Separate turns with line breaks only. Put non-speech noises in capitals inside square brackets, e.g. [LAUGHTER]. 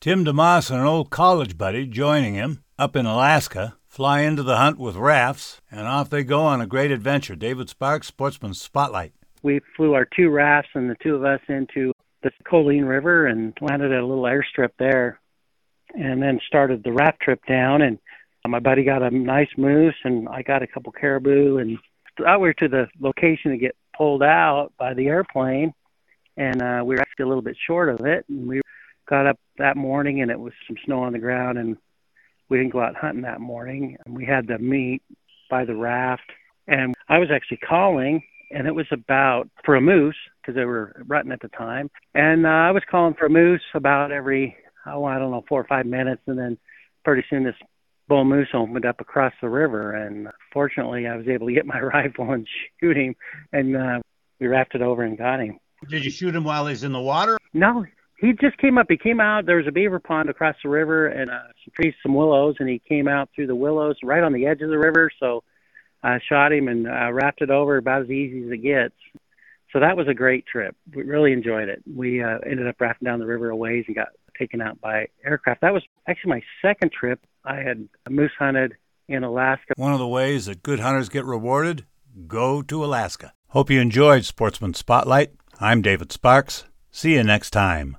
Tim DeMaas and an old college buddy joining him up in Alaska fly into the hunt with rafts, and off they go on a great adventure. David Sparks, Sportsman Spotlight.
We flew our two rafts and the two of us into the Colleen River and landed at a little airstrip there, and then started the raft trip down. And my buddy got a nice moose, and I got a couple caribou, and out we were to the location to get pulled out by the airplane, and uh, we were actually a little bit short of it, and we got up that morning, and it was some snow on the ground, and we didn't go out hunting that morning. And we had the meet by the raft, and I was actually calling, and it was about for a moose because they were rutting at the time, and uh, I was calling for a moose about every oh I don't know four or five minutes, and then pretty soon this bull moose opened up across the river, and fortunately I was able to get my [LAUGHS] rifle and shoot him, and uh, we rafted over and got him.
Did you shoot him while he's in the water?
No, he just came up. He came out. There was a beaver pond across the river and uh, some trees, some willows, and he came out through the willows right on the edge of the river. So I shot him and uh, rafted over about as easy as it gets. So that was a great trip. We really enjoyed it. We uh, ended up rafting down the river a ways and got taken out by aircraft. That was actually my second trip. I had moose hunted in Alaska.
One of the ways that good hunters get rewarded go to Alaska. Hope you enjoyed Sportsman Spotlight. I'm David Sparks. See you next time.